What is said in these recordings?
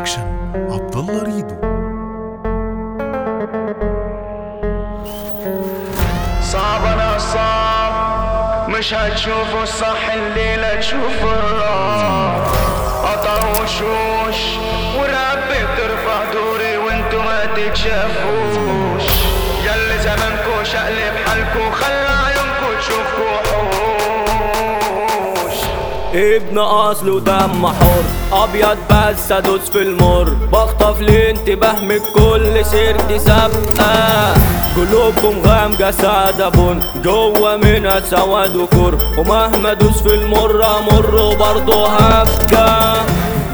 برودكشن عبد الله ريدو صعب أنا صعب مش هتشوفوا الصح الليلة تشوفوا الرعب قطع وشوش ورب بترفع دوري وانتوا ما تتشافوش. ياللي زمانكوا شقلب حالكوا خلى ابن أصل ودم حر. أبيض بس ادوس في المر. بخطف الانتباه من كل سيرتي سابقه قلوبكم غامجة سادة بن. جوه منها سواد وكر. ومهما ادوس في المر أمر وبرضه هبقى.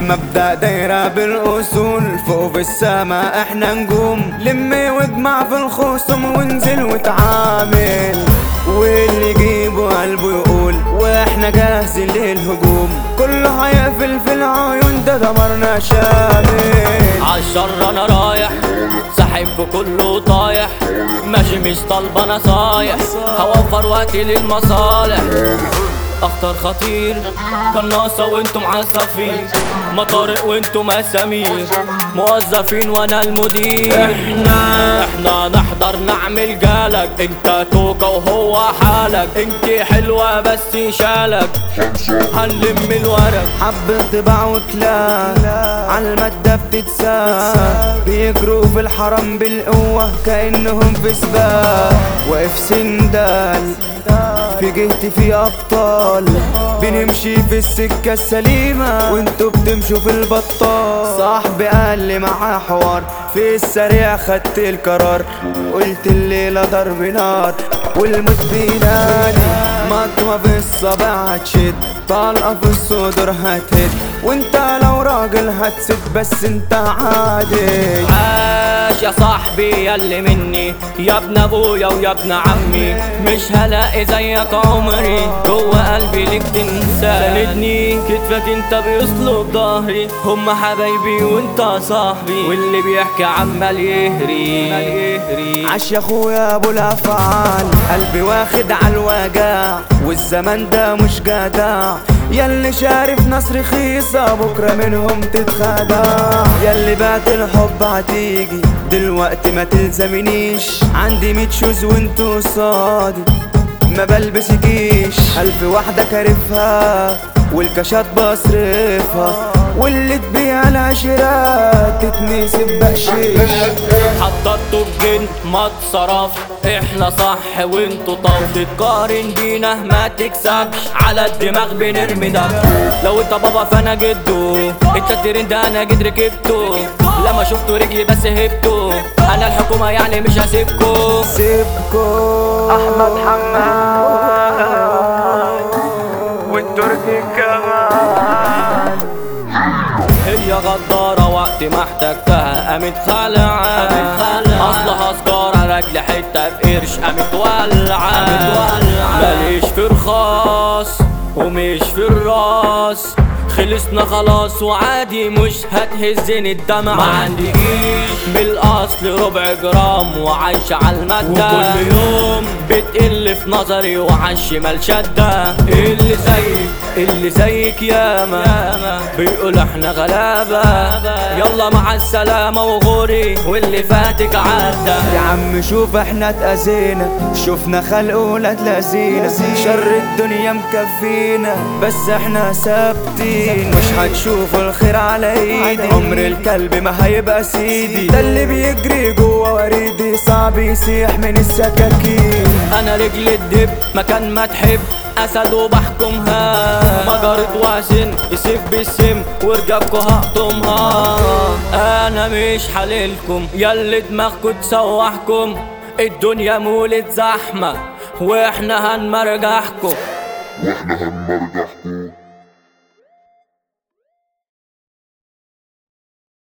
مبدأ دايرة بالأصول. فوق في السما إحنا نجوم لمي واجمع في الخصم وانزل وتعامل. جاهزين للهجوم كله هيقفل في العيون ده دمرنا شامل عالشر أنا رايح ساحب في كله طايح. ماشي مش طالبه نصايح هوفر وقتي للمصالح. أخطر خطير قناصة وأنتم عصافير مطارق وأنتم أسامير موظفين وأنا المدير. إحنا إحنا نحضر نعمل جالك. انت توكا وهو حالك. انت حلوة بس شالك. هنلم الورق. حب طباع وكلاب عالمادة بتتساب. بيجروا في الحرم بالقوة كأنهم في سباق واقف سندال في جهتي في أبطال. بنمشي في السكة السليمة. وانتوا بتمشوا في البطال. صاحبي قال لي معاه حوار. في السريع خدت القرار. قلت الليلة ضرب نار والموت بينادي مطوة في الصبع هتشد. طلقة في الصدر هتهد. وانت لو راجل هتسد بس انت عادي يا صاحبي ياللي مني يا ابن أبويا ويا ابن عمي. مش هلاقي زيك عمري جوه قلبي ليك تنسى. ساندني كتفك انت بيصلب ظهري هم حبايبي وانت صاحبي. واللي بيحكي عمال يهري. عاش يا أخويا أبو الأفعال. قلبي واخد على الوجع والزمان ده مش جدع. ياللي شارف ناس رخيصة بكرة منهم تتخدع ياللي بعت الحب هتيجي دلوقتي ما تلزمنيش. عندي ميت شوز وانتو قصادي ما بلبسكيش. ألف واحدة كارفها. والكاشات بصرفها واللي تبيع العشرات تتنسب بقشيش حططوا الجن ما اتصرف. إحنا صح وإنتوا طف تتقارن بينا ما تكسبش. على الدماغ بنرمي دم لو انت بابا فانا جدو. انت الترند أنا جد ركبته لما شفتوا رجلي بس هبته أنا الحكومة يعني مش هسيبكو. سيبكو. أحمد حماد. غدارة وقت ما احتجتها قامت خلعة. أصلها سجارة رجل حتة بقرش قامت ولعة. ماليش في رخاص ومش في الراس. خلصنا خلاص وعادي مش هتهزني الدمع. ما عنديش بالأصل ربع جرام وعايش على المادة. وكل يوم بتقل في نظري وعالشمال شدة. اللي زيك اللي زيك ياما بيقول إحنا غلابة. يلا مع السلامة وغوري واللي فاتك عدى. يا عم شوف إحنا اتأذينا شفنا خلق ولاد لذينا شر الدنيا مكفينا بس إحنا ثابتين. مش هتشوفوا الخير على ايدي عمر الكلب ما هيبقى سيدي. ده اللي بيجري جوه وريدي. صعب يسيح من السكاكين. أنا رجل الدب مكان ما تحب. أسد وبحكمها. مجرة واسن يسيب بالسم ورجبكوا هقطمها أنا مش حليلكم ياللي دماغكوا تسوحكم. الدنيا مولد زحمة وإحنا هنمرجحكم. وإحنا هنمرجحكم.